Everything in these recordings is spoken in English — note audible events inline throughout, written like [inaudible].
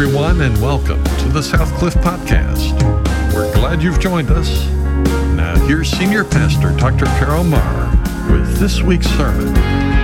everyone, and welcome to the Southcliff Podcast. We're glad you've joined us. Now, here's Senior Pastor Dr. Carroll Marr with this week's sermon.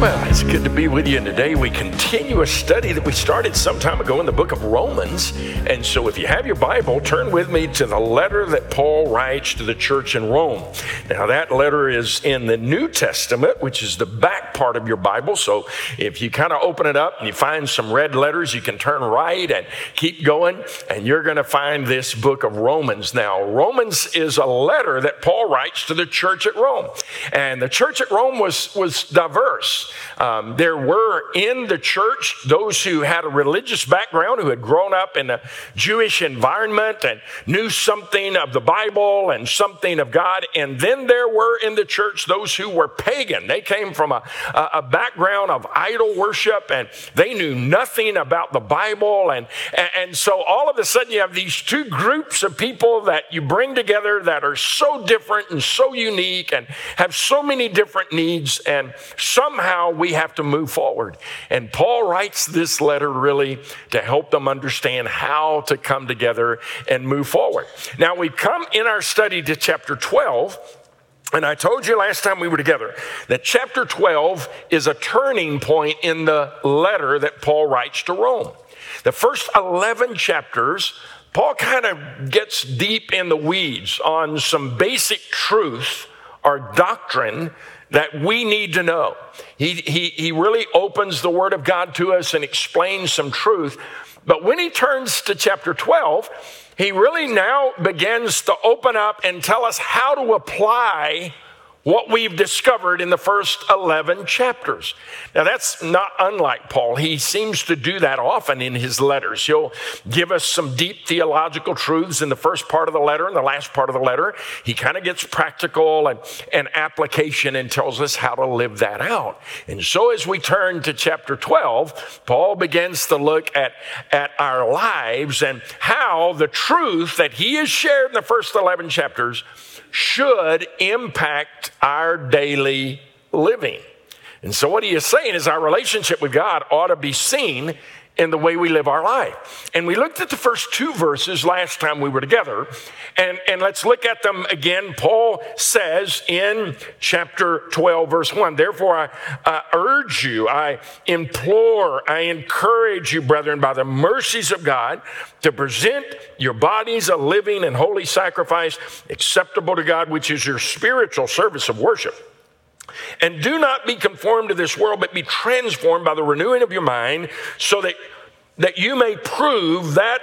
Well, it's good to be with you. And today we continue a study that we started some time ago in the book of Romans. And so if you have your Bible, turn with me to the letter that Paul writes to the church in Rome. Now, that letter is in the New Testament, which is the back part of your Bible. So if you kind of open it up and you find some red letters, you can turn right and keep going, and you're going to find this book of Romans. Now, Romans is a letter that Paul writes to the church at Rome. And the church at Rome was, was diverse. Um, there were in the church those who had a religious background, who had grown up in a Jewish environment and knew something of the Bible and something of God. And then there were in the church those who were pagan. They came from a, a background of idol worship and they knew nothing about the Bible. And, and so all of a sudden you have these two groups of people that you bring together that are so different and so unique and have so many different needs. And somehow we have to move forward. And Paul writes this letter really to help them understand how to come together and move forward. Now we come in our study to chapter 12. And I told you last time we were together that chapter 12 is a turning point in the letter that Paul writes to Rome. The first 11 chapters, Paul kind of gets deep in the weeds on some basic truth or doctrine that we need to know. He, he, he really opens the Word of God to us and explains some truth. But when he turns to chapter 12, he really now begins to open up and tell us how to apply what we've discovered in the first 11 chapters. Now, that's not unlike Paul. He seems to do that often in his letters. He'll give us some deep theological truths in the first part of the letter and the last part of the letter. He kind of gets practical and, and application and tells us how to live that out. And so, as we turn to chapter 12, Paul begins to look at, at our lives and how the truth that he has shared in the first 11 chapters should impact our daily living. And so, what he is saying is our relationship with God ought to be seen in the way we live our life. And we looked at the first two verses last time we were together, and, and let's look at them again. Paul says in chapter 12, verse 1 Therefore, I, I urge you, I implore, I encourage you, brethren, by the mercies of God, to present your bodies a living and holy sacrifice acceptable to God, which is your spiritual service of worship. And do not be conformed to this world, but be transformed by the renewing of your mind, so that, that you may prove that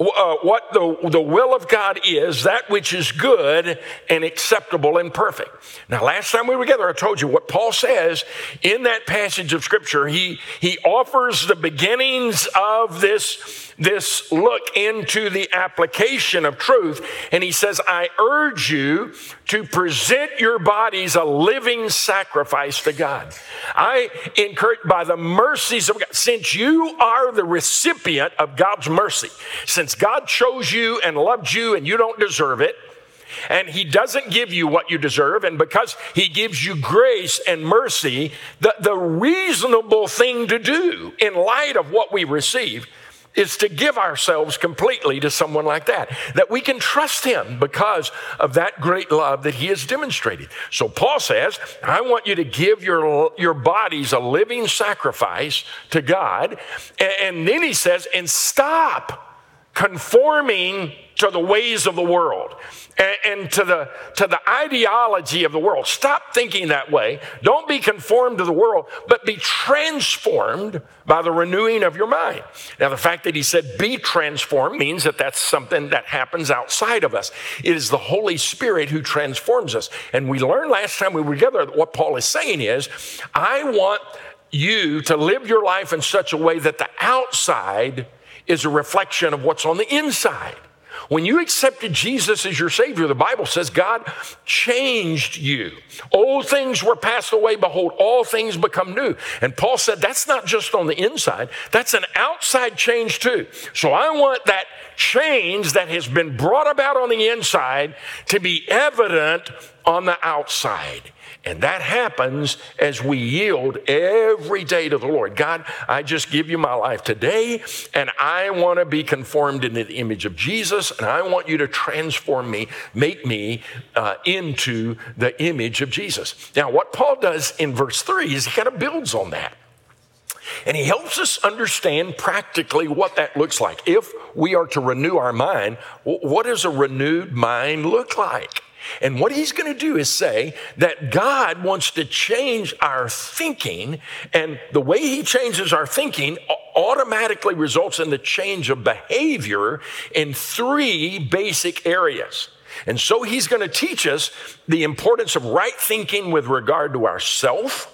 uh, what the, the will of God is, that which is good and acceptable and perfect. Now, last time we were together, I told you what Paul says in that passage of Scripture. He, he offers the beginnings of this, this look into the application of truth. And he says, I urge you to present your bodies a living sacrifice to God. I encourage, by the mercies of God, since you are the recipient of God's mercy, since God chose you and loved you and you don't deserve it, and He doesn't give you what you deserve, and because He gives you grace and mercy, the, the reasonable thing to do in light of what we receive is to give ourselves completely to someone like that, that we can trust him because of that great love that he has demonstrated. So Paul says, I want you to give your, your bodies a living sacrifice to God. And, and then he says, and stop conforming to the ways of the world and, and, to, the, to the ideology of the world. Stop thinking that way. Don't be conformed to the world, but be transformed by the renewing of your mind. Now, the fact that he said be transformed means that that's something that happens outside of us. It is the Holy Spirit who transforms us. And we learned last time we were together that what Paul is saying is, I want you to live your life in such a way that the outside is a reflection of what's on the inside. When you accepted Jesus as your Savior, the Bible says God changed you. Old things were passed away. Behold, all things become new. And Paul said that's not just on the inside, that's an outside change too. So I want that change that has been brought about on the inside to be evident on the outside. And that happens as we yield every day to the Lord. God, I just give you my life today, and I want to be conformed into the image of Jesus, and I want you to transform me, make me uh, into the image of Jesus. Now, what Paul does in verse 3 is he kind of builds on that. And he helps us understand practically what that looks like. If we are to renew our mind, what does a renewed mind look like? And what he's going to do is say that God wants to change our thinking, and the way he changes our thinking automatically results in the change of behavior in three basic areas. And so he's going to teach us the importance of right thinking with regard to ourself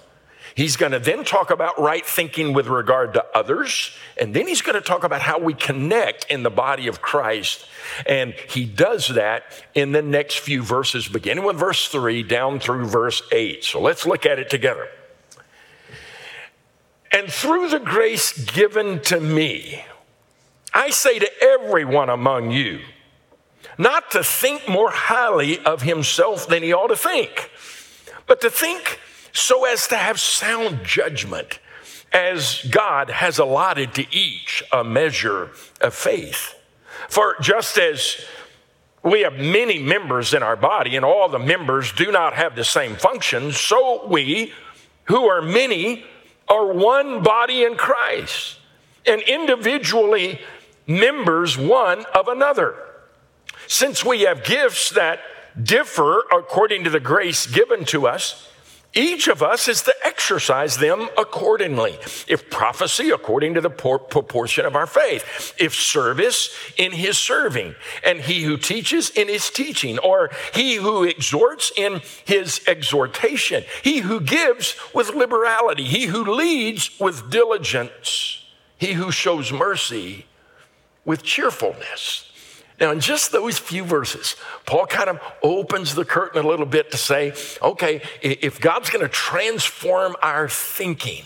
He's going to then talk about right thinking with regard to others. And then he's going to talk about how we connect in the body of Christ. And he does that in the next few verses, beginning with verse 3 down through verse 8. So let's look at it together. And through the grace given to me, I say to everyone among you, not to think more highly of himself than he ought to think, but to think so as to have sound judgment, as God has allotted to each a measure of faith. For just as we have many members in our body, and all the members do not have the same function, so we, who are many, are one body in Christ, and individually members one of another. Since we have gifts that differ according to the grace given to us, each of us is to exercise them accordingly. If prophecy, according to the proportion of our faith. If service, in his serving. And he who teaches, in his teaching. Or he who exhorts, in his exhortation. He who gives with liberality. He who leads with diligence. He who shows mercy with cheerfulness. Now, in just those few verses, Paul kind of opens the curtain a little bit to say, okay, if God's going to transform our thinking,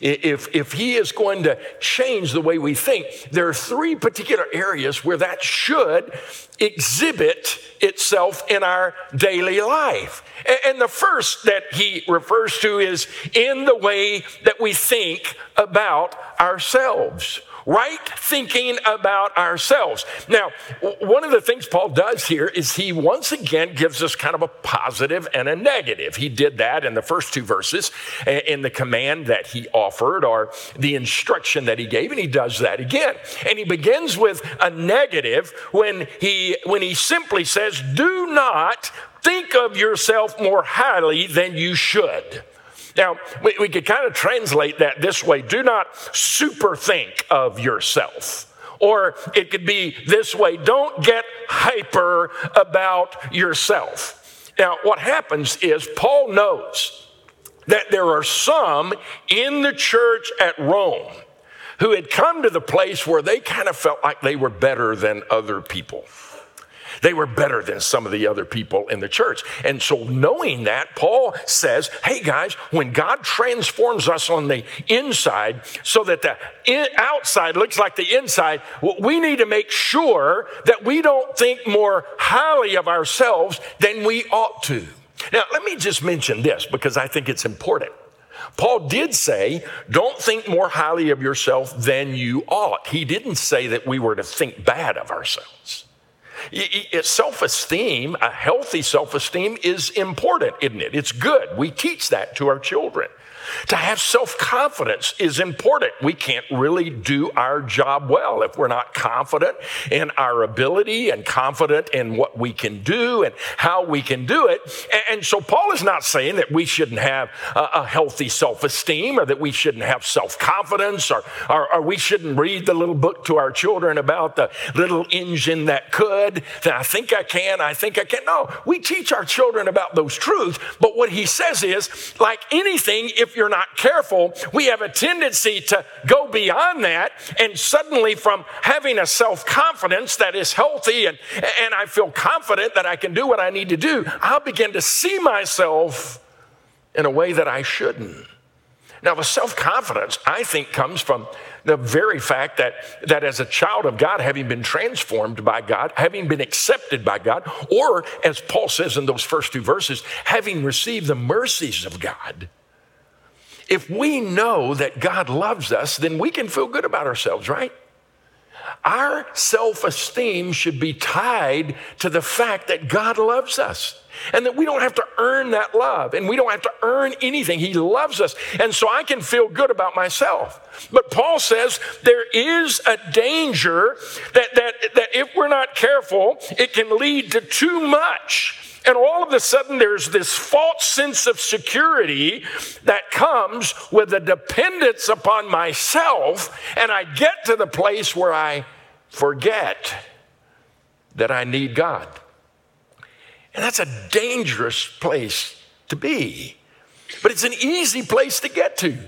if, if he is going to change the way we think, there are three particular areas where that should exhibit itself in our daily life. And the first that he refers to is in the way that we think about ourselves right thinking about ourselves. Now, one of the things Paul does here is he once again gives us kind of a positive and a negative. He did that in the first two verses in the command that he offered or the instruction that he gave, and he does that again. And he begins with a negative when he when he simply says, "Do not think of yourself more highly than you should." Now, we, we could kind of translate that this way do not super think of yourself. Or it could be this way don't get hyper about yourself. Now, what happens is Paul knows that there are some in the church at Rome who had come to the place where they kind of felt like they were better than other people. They were better than some of the other people in the church. And so, knowing that, Paul says, hey guys, when God transforms us on the inside so that the outside looks like the inside, we need to make sure that we don't think more highly of ourselves than we ought to. Now, let me just mention this because I think it's important. Paul did say, don't think more highly of yourself than you ought. He didn't say that we were to think bad of ourselves. Self esteem, a healthy self esteem, is important, isn't it? It's good. We teach that to our children. To have self confidence is important. We can't really do our job well if we're not confident in our ability and confident in what we can do and how we can do it. And so Paul is not saying that we shouldn't have a healthy self esteem or that we shouldn't have self confidence or, or, or, we shouldn't read the little book to our children about the little engine that could, that I think I can, I think I can. No, we teach our children about those truths. But what he says is like anything, if you're not careful, we have a tendency to go beyond that. And suddenly, from having a self confidence that is healthy and, and I feel confident that I can do what I need to do, I'll begin to see myself in a way that I shouldn't. Now, the self confidence, I think, comes from the very fact that, that as a child of God, having been transformed by God, having been accepted by God, or as Paul says in those first two verses, having received the mercies of God, if we know that God loves us, then we can feel good about ourselves, right? Our self esteem should be tied to the fact that God loves us and that we don't have to earn that love and we don't have to earn anything. He loves us. And so I can feel good about myself. But Paul says there is a danger that, that, that if we're not careful, it can lead to too much. And all of a sudden, there's this false sense of security that comes with a dependence upon myself. And I get to the place where I forget that I need God. And that's a dangerous place to be. But it's an easy place to get to.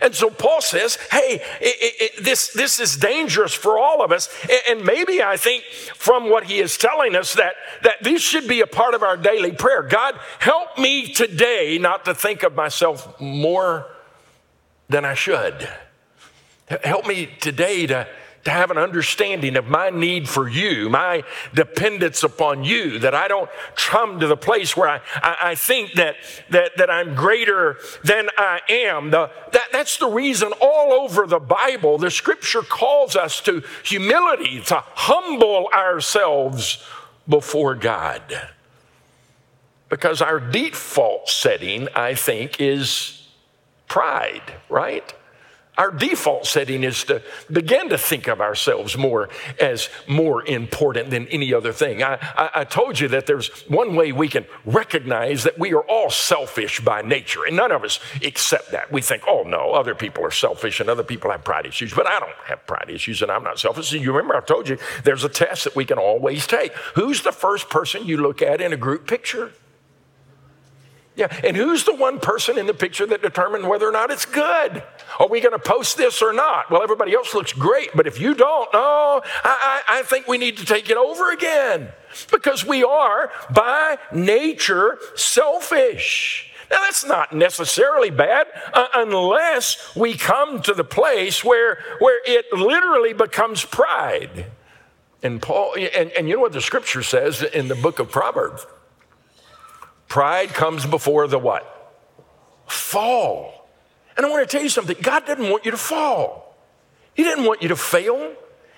And so Paul says, hey, it, it, this, this is dangerous for all of us. And maybe I think from what he is telling us that, that this should be a part of our daily prayer. God, help me today not to think of myself more than I should. Help me today to to have an understanding of my need for you, my dependence upon you, that I don't come to the place where I, I, I think that, that, that I'm greater than I am. The, that, that's the reason all over the Bible, the scripture calls us to humility, to humble ourselves before God. Because our default setting, I think, is pride, right? Our default setting is to begin to think of ourselves more as more important than any other thing. I, I, I, told you that there's one way we can recognize that we are all selfish by nature, and none of us accept that. We think, oh no, other people are selfish and other people have pride issues, but I don't have pride issues and I'm not selfish. And you remember I told you there's a test that we can always take. Who's the first person you look at in a group picture? Yeah, and who's the one person in the picture that determined whether or not it's good? Are we going to post this or not? Well, everybody else looks great, but if you don't, no, I, I, I think we need to take it over again because we are by nature selfish. Now, that's not necessarily bad uh, unless we come to the place where, where it literally becomes pride. And Paul, and, and you know what the scripture says in the book of Proverbs? Pride comes before the what? Fall. And I want to tell you something God didn't want you to fall, He didn't want you to fail.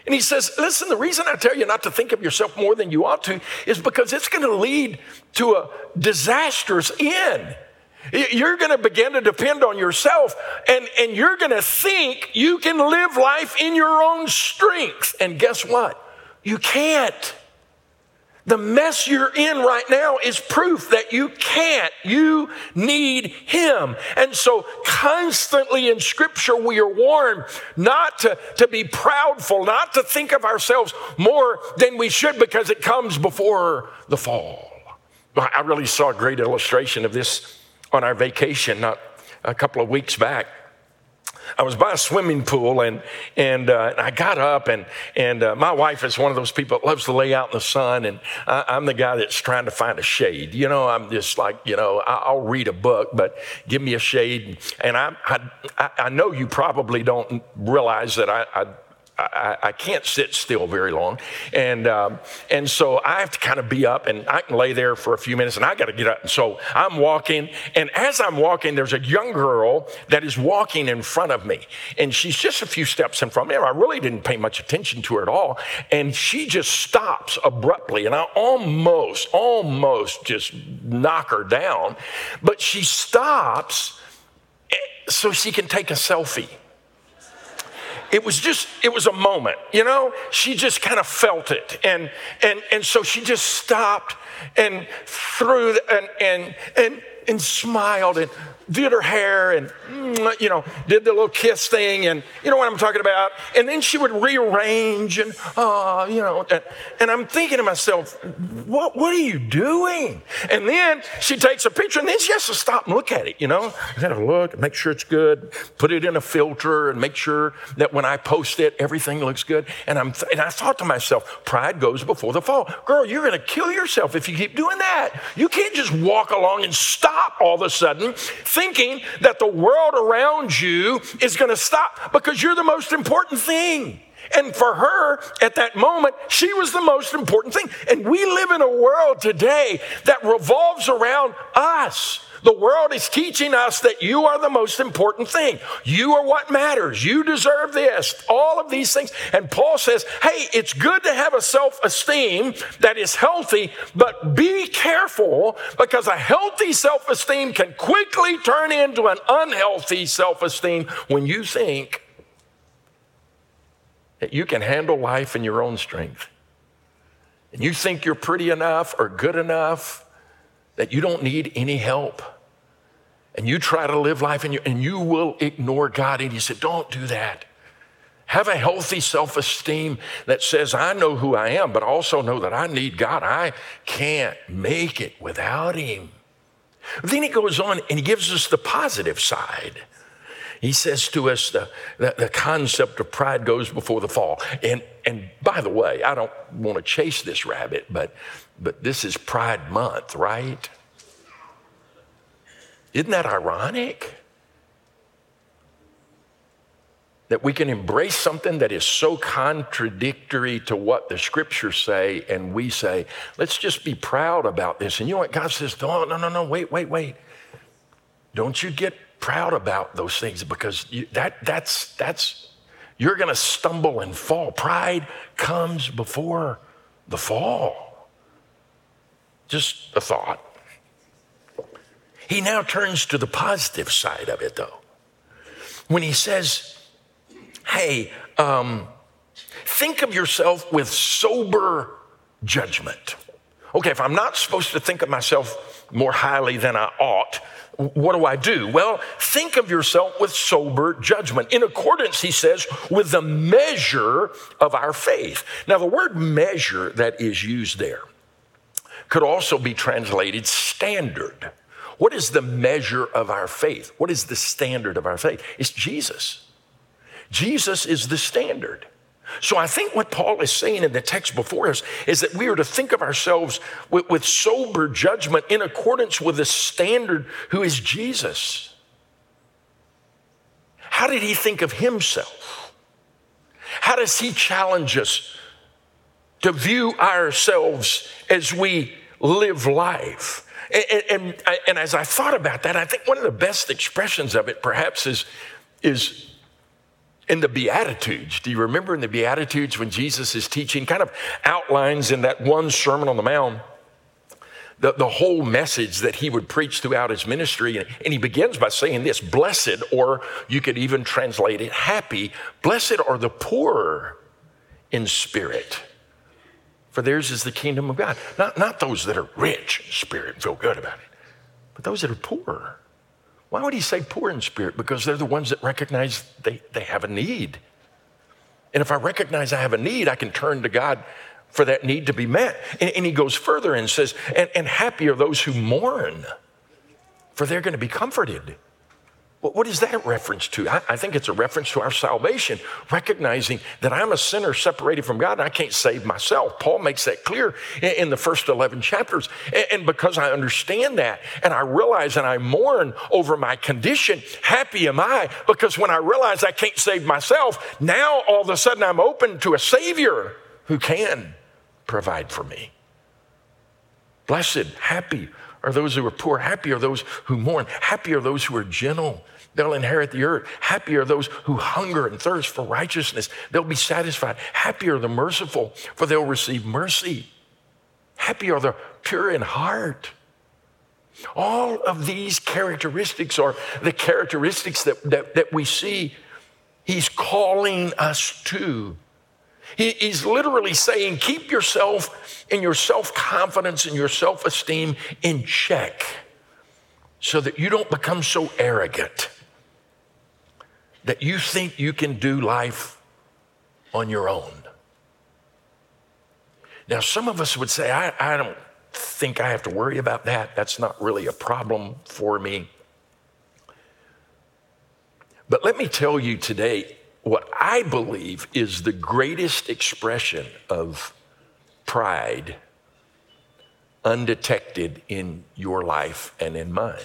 And he says, listen, the reason I tell you not to think of yourself more than you ought to is because it's going to lead to a disastrous end. You're going to begin to depend on yourself and, and you're going to think you can live life in your own strength. And guess what? You can't. The mess you're in right now is proof that you can't. You need Him. And so, constantly in Scripture, we are warned not to, to be proudful, not to think of ourselves more than we should because it comes before the fall. I really saw a great illustration of this on our vacation not a couple of weeks back. I was by a swimming pool and, and, uh, and I got up and, and uh, my wife is one of those people that loves to lay out in the sun and I, am the guy that's trying to find a shade. You know, I'm just like, you know, I, will read a book, but give me a shade. And I, I, I know you probably don't realize that I, I I, I, can't sit still very long. And, um, and so I have to kind of be up and I can lay there for a few minutes and I got to get up. And so I'm walking. And as I'm walking, there's a young girl that is walking in front of me. And she's just a few steps in front of me. I really didn't pay much attention to her at all. And she just stops abruptly. And I almost, almost just knock her down. But she stops eh, so she can take a selfie it was just it was a moment you know? She just kind of felt it. And and and so she just stopped and threw and and and and smiled and did her hair and, you know, did the little kiss thing and, you know what I'm talking about? And then she would rearrange and, uh, you know, and, and I'm thinking to myself, what, what are you doing? And then she takes a picture and then she has to stop and look at it, you know, have a look and make sure it's good, put it in a filter and make sure that when I post it, everything looks good. And, I'm th- and I thought to myself, pride goes before the fall. Girl, you're going to kill yourself if you keep doing that. You can't just walk along and stop all of a sudden thinking that the world around you is going to stop because you're the most important thing. And for her, at that moment, she was the most important thing. And we live in a world today that revolves around us. The world is teaching us that you are the most important thing. You are what matters. You deserve this. All of these things. And Paul says, hey, it's good to have a self esteem that is healthy, but be careful because a healthy self esteem can quickly turn into an unhealthy self esteem when you think that you can handle life in your own strength. And you think you're pretty enough or good enough that you don't need any help. And you try to live life and you, and you will ignore God. And He said, Don't do that. Have a healthy self esteem that says, I know who I am, but also know that I need God. I can't make it without Him. Then He goes on and He gives us the positive side. He says to us the, the, the, concept of pride goes before the fall. And, and by the way, I don't want to chase this rabbit, but, but this is Pride Month, right? Isn't that ironic? That we can embrace something that is so contradictory to what the scriptures say, and we say, let's just be proud about this. And you know what? God says, no, no, no, no, wait, wait, wait. Don't you get proud about those things because you, that, that's, that's, you're going to stumble and fall. Pride comes before the fall. Just a thought. He now turns to the positive side of it, though. When he says, hey, um, think of yourself with sober judgment. Okay, if I'm not supposed to think of myself more highly than I ought, what do I do? Well, think of yourself with sober judgment, in accordance, he says, with the measure of our faith. Now, the word measure that is used there could also be translated standard. What is the measure of our faith? What is the standard of our faith? It's Jesus. Jesus is the standard. So I think what Paul is saying in the text before us is that we are to think of ourselves with, with sober judgment in accordance with the standard who is Jesus. How did he think of himself? How does he challenge us to view ourselves as we live life? And, and, and, as I thought about that, I think one of the best expressions of it perhaps is, is in the Beatitudes. Do you remember in the Beatitudes when Jesus is teaching, kind of outlines in that one Sermon on the Mount? The, the whole message that he would preach throughout his ministry. And, and he begins by saying this Blessed, or you could even translate it happy, blessed are the poor in spirit for theirs is the kingdom of God. Not, not those that are rich in spirit and feel good about it, but those that are poor. Why would he say poor in spirit? Because they're the ones that recognize they, they have a need. And if I recognize I have a need, I can turn to God for that need to be met. And, and he goes further and says, and, and happy are those who mourn, for they're going to be comforted. What is that reference to? I, I, think it's a reference to our salvation, recognizing that I'm a sinner separated from God and I can't save myself. Paul makes that clear in, in the first 11 chapters. And, and, because I understand that and I realize and I mourn over my condition, happy am I because when I realize I can't save myself, now all of a sudden I'm open to a Savior who can provide for me. Blessed, happy are those who are poor. Happy are those who mourn. Happy are those who are gentle. They'll inherit the earth. Happy are those who hunger and thirst for righteousness. They'll be satisfied. Happy are the merciful, for they'll receive mercy. Happy are the pure in heart. All of these characteristics are the characteristics that, that, that we see he's calling us to. He, he's literally saying, keep yourself and your self confidence and your self esteem in check so that you don't become so arrogant that you think you can do life on your own. Now, some of us would say, I, I don't think I have to worry about that. That's not really a problem for me. But let me tell you today, what I believe is the greatest expression of pride, undetected in your life and in mine.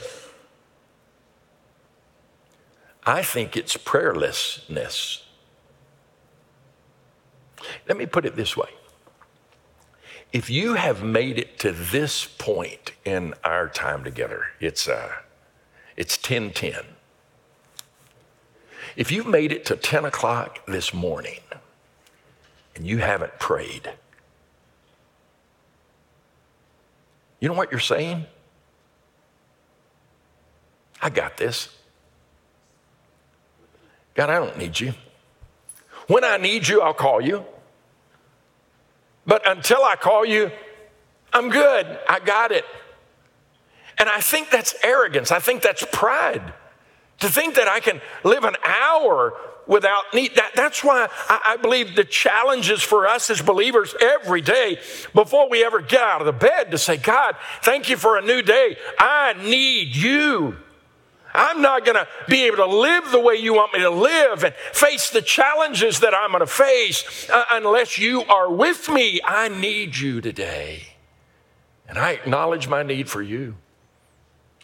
I think it's prayerlessness. Let me put it this way. If you have made it to this point in our time together, it's, uh, it's 1010. If you've made it to 10 o'clock this morning and you haven't prayed, you know what you're saying? I got this. God, I don't need you. When I need you, I'll call you. But until I call you, I'm good. I got it. And I think that's arrogance. I think that's pride. To think that I can live an hour without need. That, that's why I, I believe the challenges for us as believers every day before we ever get out of the bed to say, God, thank you for a new day. I need you. I'm not going to be able to live the way you want me to live and face the challenges that I'm going to face uh, unless you are with me. I need you today. And I acknowledge my need for you.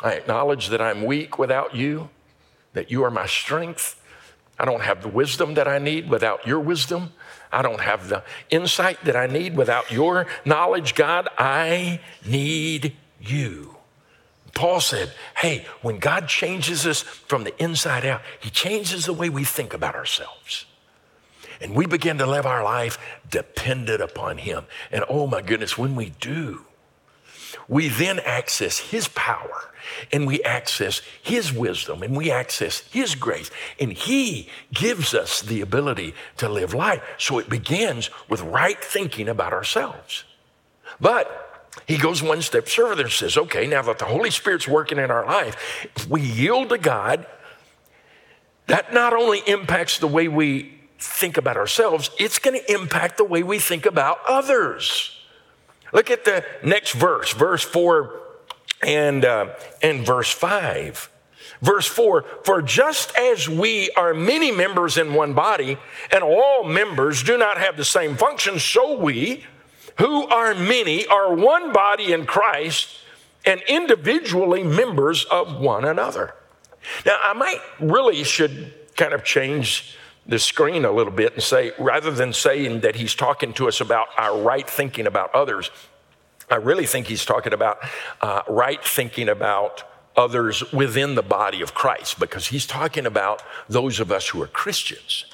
I acknowledge that I'm weak without you, that you are my strength. I don't have the wisdom that I need without your wisdom. I don't have the insight that I need without your knowledge. God, I need you. Paul said, hey, when God changes us from the inside out, he changes the way we think about ourselves. And we begin to live our life dependent upon him. And oh my goodness, when we do, we then access his power and we access his wisdom and we access his grace. And he gives us the ability to live life. So it begins with right thinking about ourselves. But he goes one step further and says, okay, now that the Holy Spirit's working in our life, if we yield to God, that not only impacts the way we think about ourselves, it's going to impact the way we think about others. Look at the next verse, verse 4 and, uh, and verse 5. Verse 4 For just as we are many members in one body, and all members do not have the same function, so we, who are many, are one body in Christ and individually members of one another. Now, I might really should kind of change the screen a little bit and say, rather than saying that he's talking to us about our right thinking about others, I really think he's talking about uh, right thinking about others within the body of Christ because he's talking about those of us who are Christians.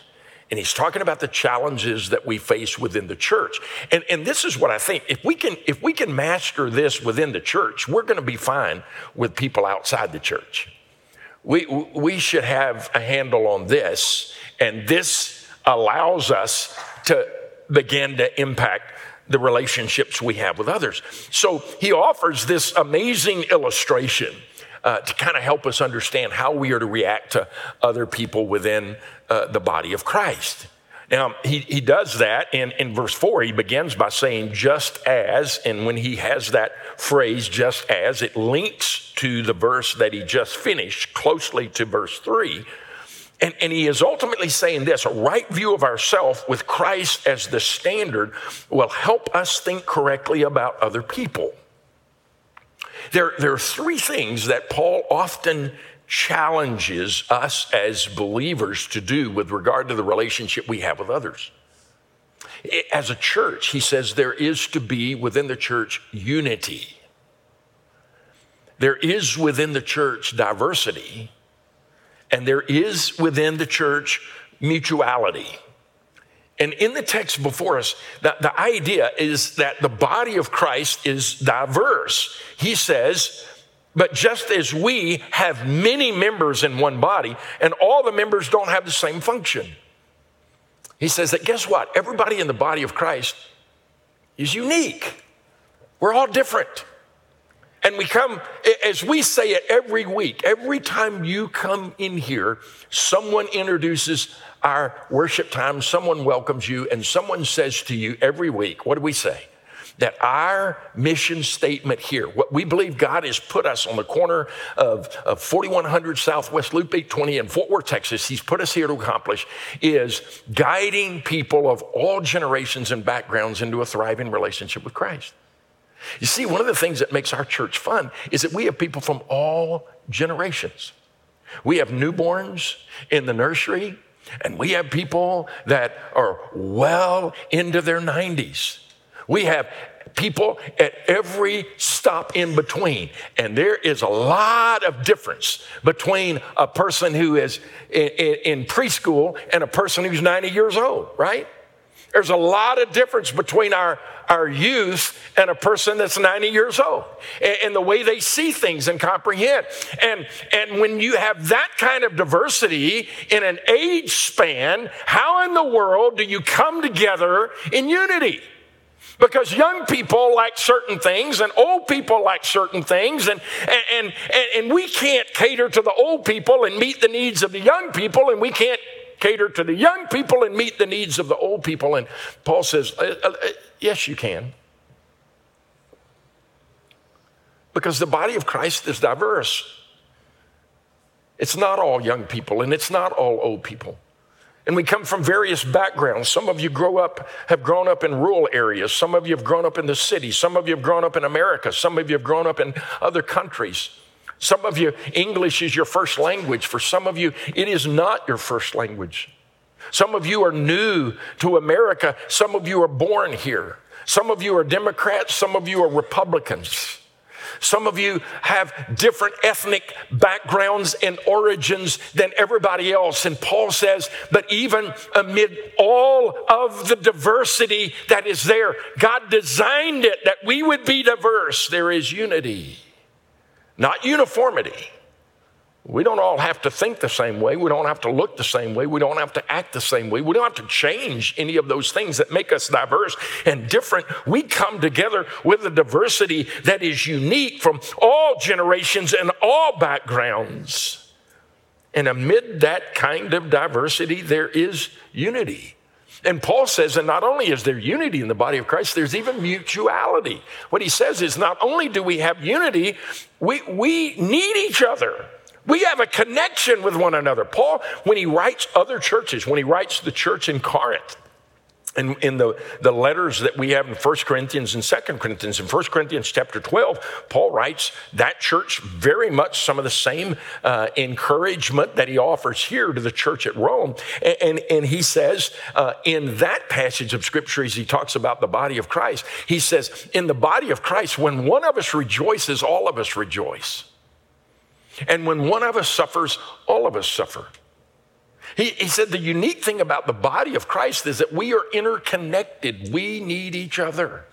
And he's talking about the challenges that we face within the church. And, and this is what I think. If we can, if we can master this within the church, we're going to be fine with people outside the church. We, we should have a handle on this, and this allows us to begin to impact the relationships we have with others. So he offers this amazing illustration uh, to kind of help us understand how we are to react to other people within uh, the body of Christ. Now, he, he does that in, in verse 4. He begins by saying, just as, and when he has that phrase, just as, it links to the verse that he just finished closely to verse 3. And, and he is ultimately saying this a right view of ourself with Christ as the standard will help us think correctly about other people. There, there are three things that Paul often challenges us as believers to do with regard to the relationship we have with others. As a church, he says there is to be within the church unity. There is within the church diversity, and there is within the church mutuality. And in the text before us, the, the idea is that the body of Christ is diverse. He says, but just as we have many members in one body, and all the members don't have the same function, he says that guess what? Everybody in the body of Christ is unique. We're all different. And we come, as we say it every week, every time you come in here, someone introduces our worship time, someone welcomes you, and someone says to you every week, what do we say? That our mission statement here, what we believe God has put us on the corner of, of 4100 Southwest Loop 820 in Fort Worth, Texas, He's put us here to accomplish, is guiding people of all generations and backgrounds into a thriving relationship with Christ. You see, one of the things that makes our church fun is that we have people from all generations. We have newborns in the nursery, and we have people that are well into their 90s. We have people at every stop in between. And there is a lot of difference between a person who is in, in, in, preschool and a person who's 90 years old, right? There's a lot of difference between our, our youth and a person that's 90 years old and, and the way they see things and comprehend. And, and when you have that kind of diversity in an age span, how in the world do you come together in unity? Because young people like certain things and old people like certain things, and, and, and, and we can't cater to the old people and meet the needs of the young people, and we can't cater to the young people and meet the needs of the old people. And Paul says, uh, uh, uh, yes, you can. Because the body of Christ is diverse. It's not all young people and it's not all old people. And we come from various backgrounds. Some of you grow up, have grown up in rural areas. Some of you have grown up in the city. Some of you have grown up in America. Some of you have grown up in other countries. Some of you, English is your first language. For some of you, it is not your first language. Some of you are new to America. Some of you are born here. Some of you are Democrats. Some of you are Republicans. Some of you have different ethnic backgrounds and origins than everybody else. And Paul says, but even amid all of the diversity that is there, God designed it that we would be diverse. There is unity not uniformity. We don't all have to think the same way. We don't have to look the same way. We don't have to act the same way. We don't have to change any of those things that make us diverse and different. We come together with a diversity that is unique from all generations and all backgrounds. And amid that kind of diversity, there is unity. And Paul says, and not only is there unity in the body of Christ, there's even mutuality. What he says is not only do we have unity, we, we need each other. We have a connection with one another. Paul, when he writes other churches, when he writes the church in Corinth, in, in the, the letters that we have in 1 Corinthians and 2 Corinthians. In 1 Corinthians chapter 12, Paul writes that church very much some of the same uh, encouragement that he offers here to the church at Rome. And, and, and he says uh, in that passage of scripture, as he talks about the body of Christ, he says, in the body of Christ, when one of us rejoices, all of us rejoice. And when one of us suffers, all of us suffer. He, he said the unique thing about the body of Christ is that we are interconnected. We need each other.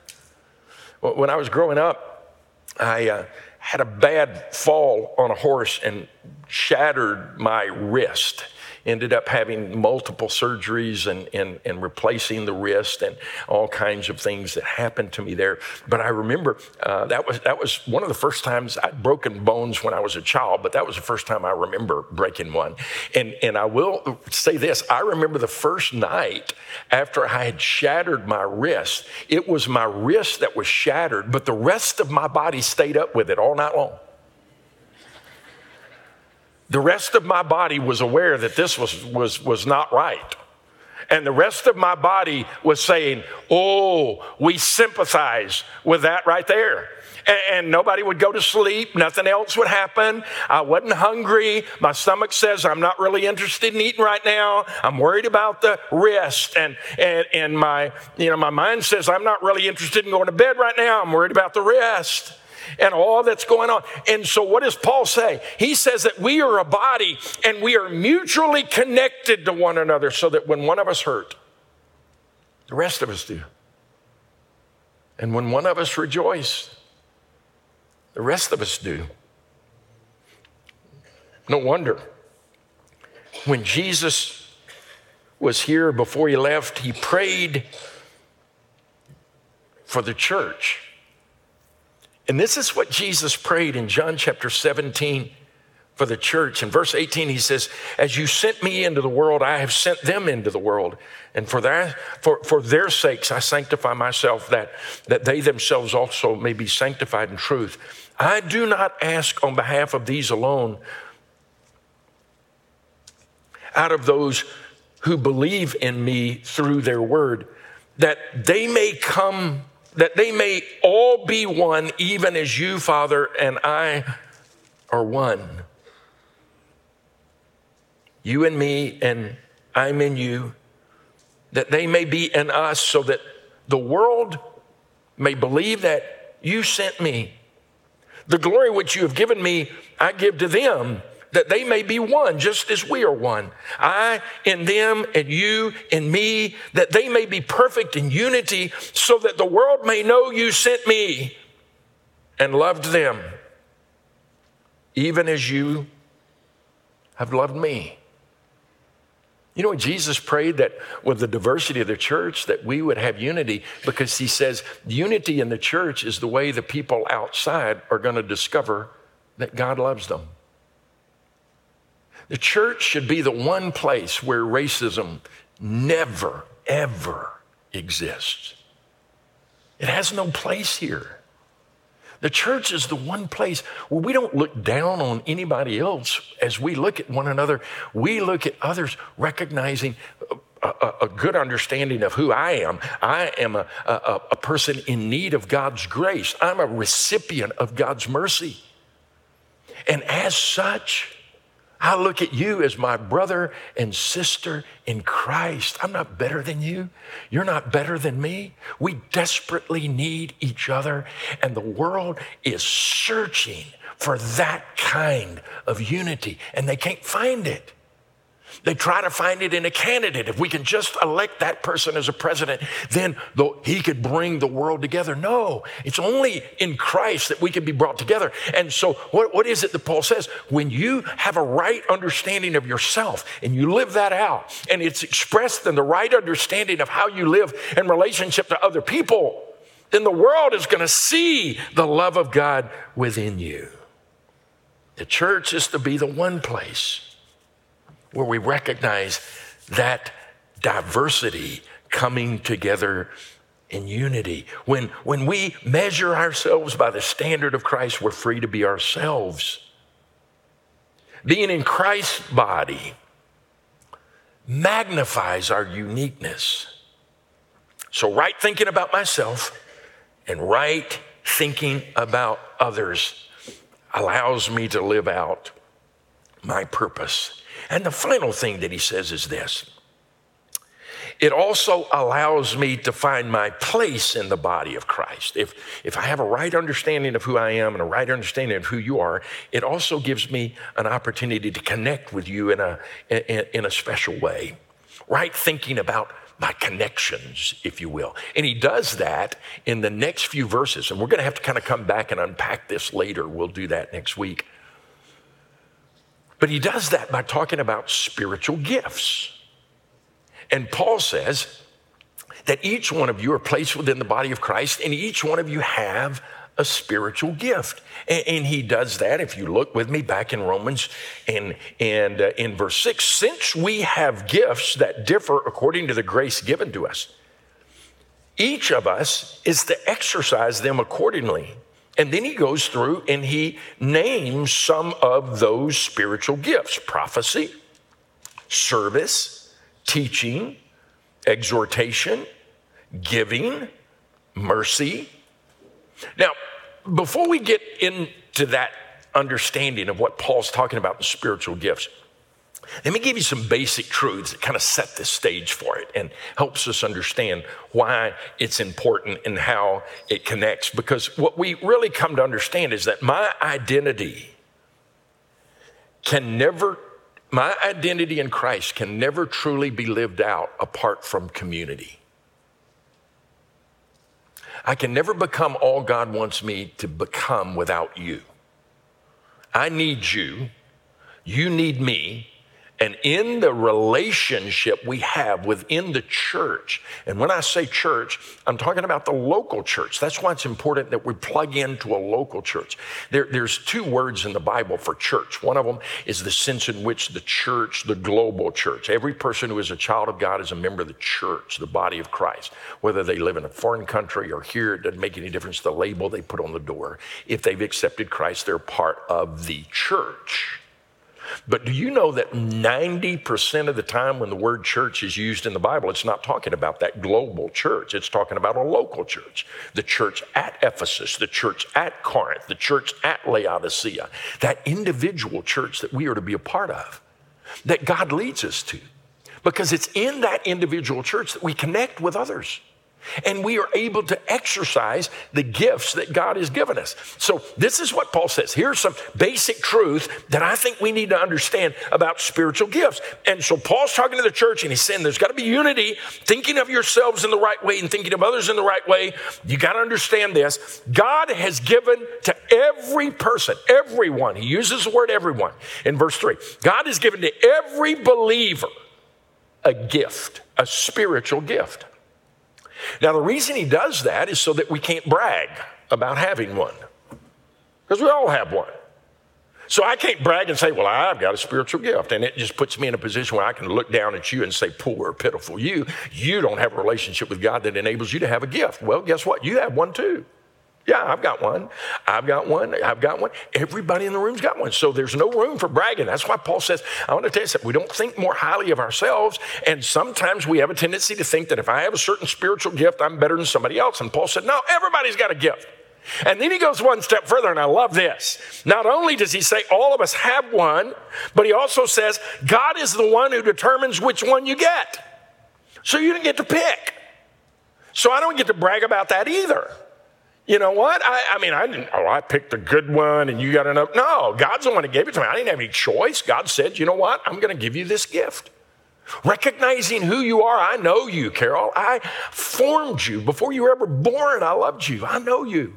When I was growing up, I uh, had a bad fall on a horse and shattered my wrist ended up having multiple surgeries and, and, and replacing the wrist and all kinds of things that happened to me there. But I remember uh, that, was, that was one of the first times I'd broken bones when I was a child, but that was the first time I remember breaking one. And, and I will say this I remember the first night after I had shattered my wrist, it was my wrist that was shattered, but the rest of my body stayed up with it all night long. The rest of my body was aware that this was, was, was not right. And the rest of my body was saying, Oh, we sympathize with that right there. And, and, nobody would go to sleep. Nothing else would happen. I wasn't hungry. My stomach says I'm not really interested in eating right now. I'm worried about the rest. And, and, and my, you know, my mind says I'm not really interested in going to bed right now. I'm worried about the wrist and all that's going on. And so, what does Paul say? He says that we are a body and we are mutually connected to one another so that when one of us hurt, the rest of us do. And when one of us rejoice, the rest of us do. No wonder. When Jesus was here before he left, he prayed for the church. And this is what Jesus prayed in John chapter 17 for the church. In verse 18, he says, As you sent me into the world, I have sent them into the world. And for their, for, for their sakes, I sanctify myself that, that they themselves also may be sanctified in truth. I do not ask on behalf of these alone, out of those who believe in me through their word, that they may come that they may all be one, even as you, Father, and I are one. You and me, and I'm in you, that they may be in us, so that the world may believe that you sent me. The glory which you have given me, I give to them, that they may be one, just as we are one. I in them, and you in me, that they may be perfect in unity, so that the world may know you sent me and loved them, even as you have loved me. You know, Jesus prayed that with the diversity of the church, that we would have unity because he says unity in the church is the way the people outside are going to discover that God loves them. The church should be the one place where racism never, ever exists. It has no place here. The church is the one place where we don't look down on anybody else as we look at one another. We look at others recognizing a, a, a good understanding of who I am. I am a, a person in need of God's grace, I'm a recipient of God's mercy. And as such, I look at you as my brother and sister in Christ. I'm not better than you. You're not better than me. We desperately need each other, and the world is searching for that kind of unity, and they can't find it. They try to find it in a candidate. If we can just elect that person as a president, then the, he could bring the world together. No, it's only in Christ that we can be brought together. And so, what, what is it that Paul says? When you have a right understanding of yourself and you live that out, and it's expressed in the right understanding of how you live in relationship to other people, then the world is going to see the love of God within you. The church is to be the one place where we recognize that diversity coming together in unity. When, when we measure ourselves by the standard of Christ, we're free to be ourselves. Being in Christ's body magnifies our uniqueness. So, right thinking about myself and right thinking about others allows me to live out my purpose and the final thing that he says is this it also allows me to find my place in the body of Christ. If, if I have a right understanding of who I am and a right understanding of who you are, it also gives me an opportunity to connect with you in a, in, in a special way. Right thinking about my connections, if you will. And he does that in the next few verses. And we're going to have to kind of come back and unpack this later. We'll do that next week. But he does that by talking about spiritual gifts. And Paul says that each one of you are placed within the body of Christ, and each one of you have a spiritual gift. And, and he does that, if you look with me back in Romans and, and uh, in verse 6, since we have gifts that differ according to the grace given to us, each of us is to exercise them accordingly. And then he goes through and he names some of those spiritual gifts prophecy, service, teaching, exhortation, giving, mercy. Now, before we get into that understanding of what Paul's talking about in spiritual gifts, let me give you some basic truths that kind of set the stage for it and helps us understand why it's important and how it connects. Because what we really come to understand is that my identity can never, my identity in Christ can never truly be lived out apart from community. I can never become all God wants me to become without you. I need you. You need me and in the relationship we have within the church, and when I say church, I'm talking about the local church. That's why it's important that we plug into a local church. There, there's two words in the Bible for church. One of them is the sense in which the church, the global church, every person who is a child of God is a member of the church, the body of Christ. Whether they live in a foreign country or here, it doesn't make any difference the label they put on the door. If they've accepted Christ, they're part of the church. But do you know that 90% of the time when the word church is used in the Bible, it's not talking about that global church. It's talking about a local church. The church at Ephesus, the church at Corinth, the church at Laodicea, that individual church that we are to be a part of, that God leads us to. Because it's in that individual church that we connect with others and we are able to exercise the gifts that God has given us. So, this is what Paul says. Here's some basic truth that I think we need to understand about spiritual gifts. And so, Paul's talking to the church and he's saying there's got to be unity, thinking of yourselves in the right way and thinking of others in the right way. You got to understand this. God has given to every person, everyone, he uses the word everyone in verse 3. God has given to every believer a gift, a spiritual gift. Now, the reason he does that is so that we can't brag about having one, because we all have one. So I can't brag and say, Well, I've got a spiritual gift. And it just puts me in a position where I can look down at you and say, Poor, pitiful you. You don't have a relationship with God that enables you to have a gift. Well, guess what? You have one too. Yeah, I've got one. I've got one. I've got one. Everybody in the room's got one. So there's no room for bragging. That's why Paul says, I want to tell you something. We don't think more highly of ourselves. And sometimes we have a tendency to think that if I have a certain spiritual gift, I'm better than somebody else. And Paul said, No, everybody's got a gift. And then he goes one step further, and I love this. Not only does he say all of us have one, but he also says God is the one who determines which one you get. So you didn't get to pick. So I don't get to brag about that either. You know what? I, I, mean, I didn't, oh, I picked a good one and you got enough. No, God's the one who gave it to me. I didn't have any choice. God said, you know what? I'm going to give you this gift. Recognizing who you are, I know you, Carroll. I formed you before you were ever born. I loved you. I know you.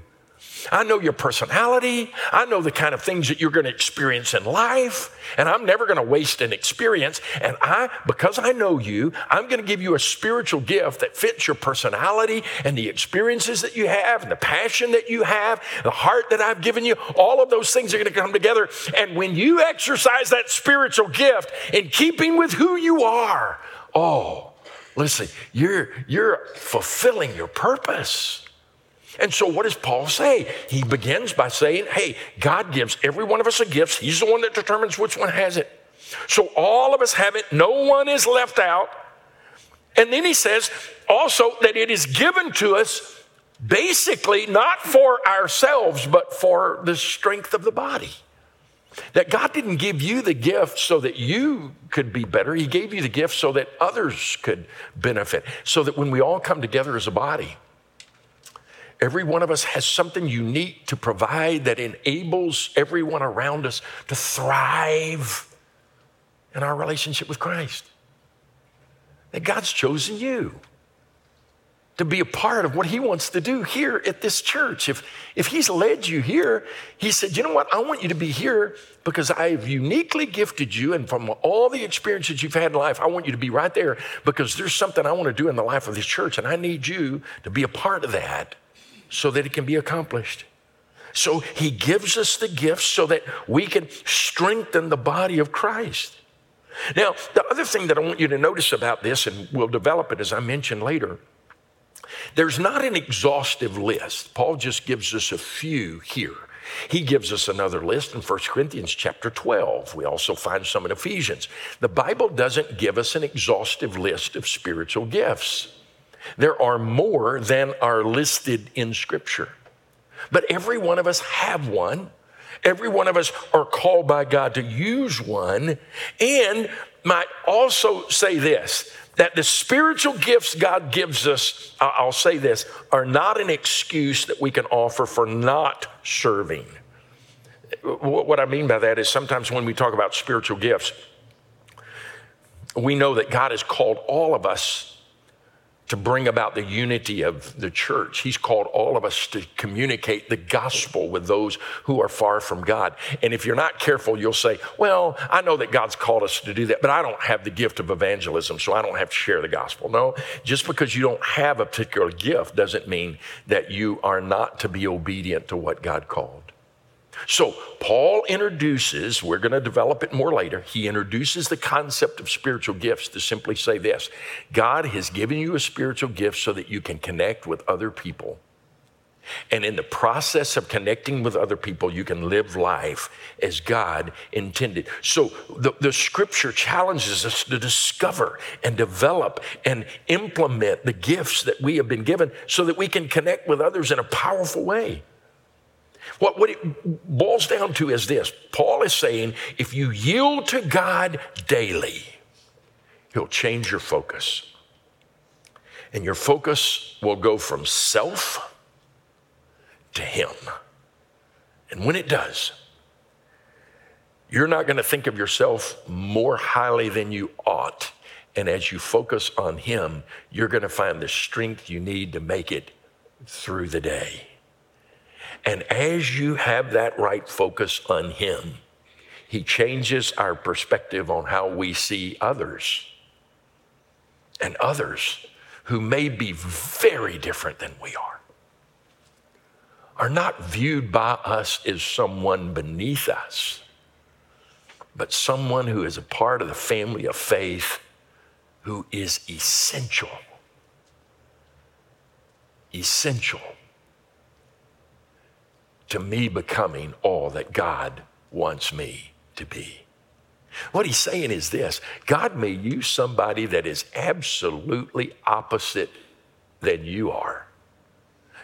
I know your personality. I know the kind of things that you're going to experience in life. And I'm never going to waste an experience. And I, because I know you, I'm going to give you a spiritual gift that fits your personality and the experiences that you have and the passion that you have, the heart that I've given you. All of those things are going to come together. And when you exercise that spiritual gift in keeping with who you are, oh, listen, you're, you're fulfilling your purpose. And so, what does Paul say? He begins by saying, Hey, God gives every one of us a gift. He's the one that determines which one has it. So, all of us have it, no one is left out. And then he says also that it is given to us basically not for ourselves, but for the strength of the body. That God didn't give you the gift so that you could be better. He gave you the gift so that others could benefit. So that when we all come together as a body, Every one of us has something unique to provide that enables everyone around us to thrive in our relationship with Christ. That God's chosen you to be a part of what He wants to do here at this church. If, if He's led you here, He said, You know what? I want you to be here because I've uniquely gifted you, and from all the experiences you've had in life, I want you to be right there because there's something I want to do in the life of this church, and I need you to be a part of that so that it can be accomplished. So he gives us the gifts so that we can strengthen the body of Christ. Now, the other thing that I want you to notice about this, and we'll develop it as I mentioned later, there's not an exhaustive list. Paul just gives us a few here. He gives us another list in 1 Corinthians chapter 12. We also find some in Ephesians. The Bible doesn't give us an exhaustive list of spiritual gifts. There are more than are listed in Scripture. But every one of us have one. Every one of us are called by God to use one. And might also say this that the spiritual gifts God gives us, I'll say this, are not an excuse that we can offer for not serving. What I mean by that is sometimes when we talk about spiritual gifts, we know that God has called all of us to bring about the unity of the church. He's called all of us to communicate the gospel with those who are far from God. And if you're not careful, you'll say, Well, I know that God's called us to do that, but I don't have the gift of evangelism, so I don't have to share the gospel. No, just because you don't have a particular gift doesn't mean that you are not to be obedient to what God called. So, Paul introduces, we're going to develop it more later, he introduces the concept of spiritual gifts to simply say this God has given you a spiritual gift so that you can connect with other people. And in the process of connecting with other people, you can live life as God intended. So the, the scripture challenges us to discover and develop and implement the gifts that we have been given so that we can connect with others in a powerful way. What, what it boils down to is this Paul is saying if you yield to God daily, He'll change your focus. And your focus will go from self to Him. And when it does, you're not going to think of yourself more highly than you ought. And as you focus on Him, you're going to find the strength you need to make it through the day. And as you have that right focus on Him, He changes our perspective on how we see others and others who may be very different than we are are not viewed by us as someone beneath us, but someone who is a part of the family of faith who is essential. Essential to me becoming all that God wants me to be. What he's saying is this God may use somebody that is absolutely opposite than you are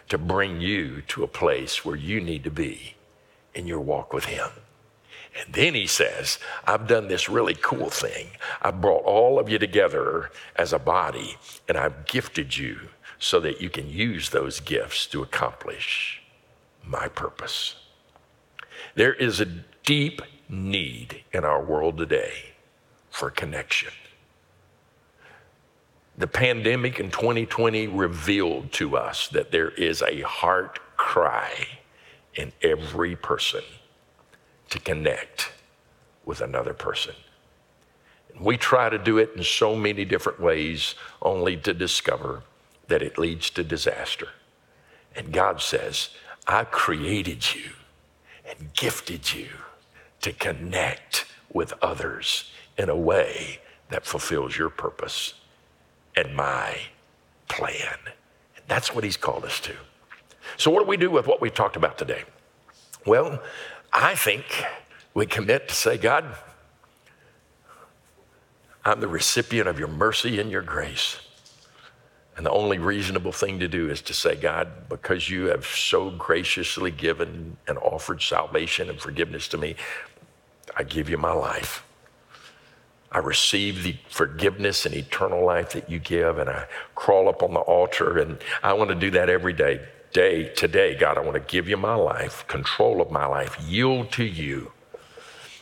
to bring you to a place where you need to be in your walk with him. And then he says, I've done this really cool thing. I've brought all of you together as a body, and I've gifted you so that you can use those gifts to accomplish my purpose. There is a deep need in our world today for connection. The pandemic in 2020 revealed to us that there is a heart cry in every person to connect with another person. We try to do it in so many different ways, only to discover that it leads to disaster. And God says, I created you and gifted you to connect with others in a way that fulfills your purpose and my plan. And that's what he's called us to. So, what do we do with what we've talked about today? Well, I think we commit to say, God, I'm the recipient of your mercy and your grace. And the only reasonable thing to do is to say, God, because you have so graciously given and offered salvation and forgiveness to me, I give you my life. I receive the forgiveness and eternal life that you give, and I crawl up on the altar, and I want to do that every day. Day today, God, I want to give you my life, control of my life, yield to you.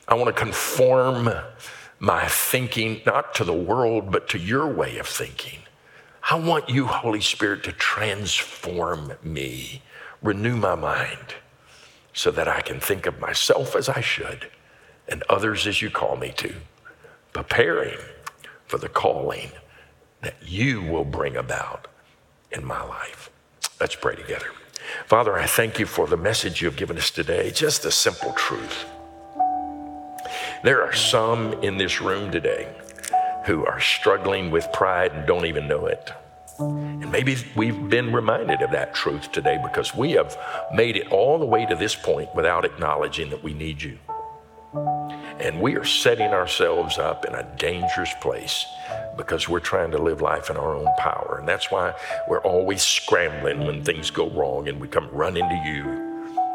I want to conform my thinking not to the world, but to your way of thinking. I want you, Holy Spirit, to transform me, renew my mind, so that I can think of myself as I should and others as you call me to, preparing for the calling that you will bring about in my life. Let's pray together. Father, I thank you for the message you've given us today, just a simple truth. There are some in this room today who are struggling with pride and don't even know it. And maybe we've been reminded of that truth today because we have made it all the way to this point without acknowledging that we need you. And we are setting ourselves up in a dangerous place because we're trying to live life in our own power. And that's why we're always scrambling when things go wrong and we come running to you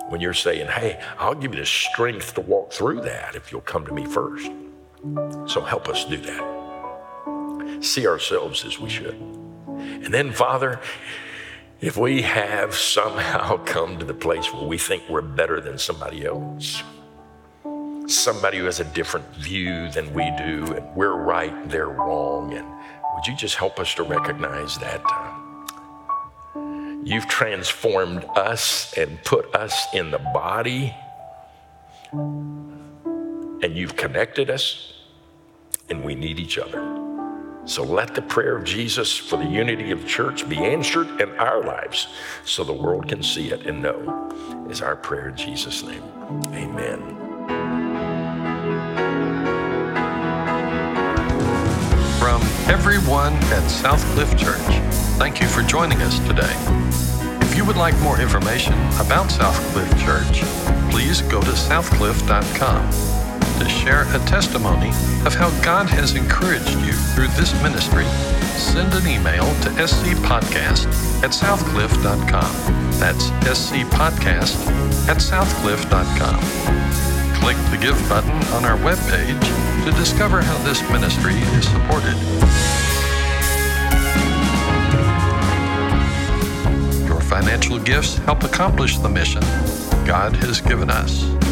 when you're saying, Hey, I'll give you the strength to walk through that if you'll come to me first. So help us do that. See ourselves as we should. And then, Father, if we have somehow [laughs] come to the place where we think we're better than somebody else, somebody who has a different view than we do, and we're right, they're wrong, and would you just help us to recognize that uh, you've transformed us and put us in the body, and you've connected us, and we need each other. So let the prayer of Jesus for the unity of the church be answered in our lives so the world can see it and know is our prayer in Jesus' name. Amen. From everyone at Southcliff Church, thank you for joining us today If you would like more information about Southcliff Church, please go to southcliff.com to share a testimony of how God has encouraged you through this ministry. Send an email to scpodcast at southcliff.com. That's scpodcast at southcliff.com. Click the Give button on our webpage to discover how this ministry is supported. Your financial gifts help accomplish the mission God has given us.